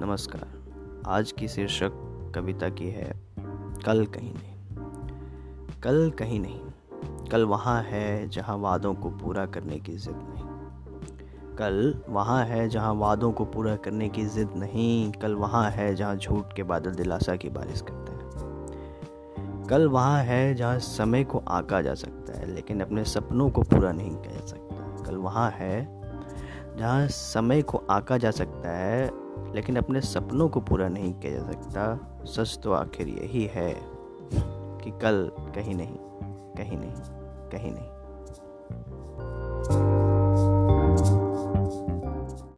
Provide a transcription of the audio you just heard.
नमस्कार। आज की शीर्षक कविता की है, कल कहीं नहीं। कल कहीं नहीं। कल वहाँ है जहाँ वादों को पूरा करने की ज़िद नहीं। कल वहाँ है जहाँ वादों को पूरा करने की ज़िद नहीं। कल वहाँ है जहाँ झूठ के बादल दिलासा की बारिश करते हैं। कल वहाँ है जहाँ समय को आका जा सकता है, लेकिन अपने सपनों को पूरा नहीं किया जा सकता। कल वहाँ है जहाँ समय को आका जा सकता है लेकिन अपने सपनों को पूरा नहीं किया जा सकता। सच तो आखिर यही है कि कल कहीं नहीं कहीं नहीं कहीं नहीं।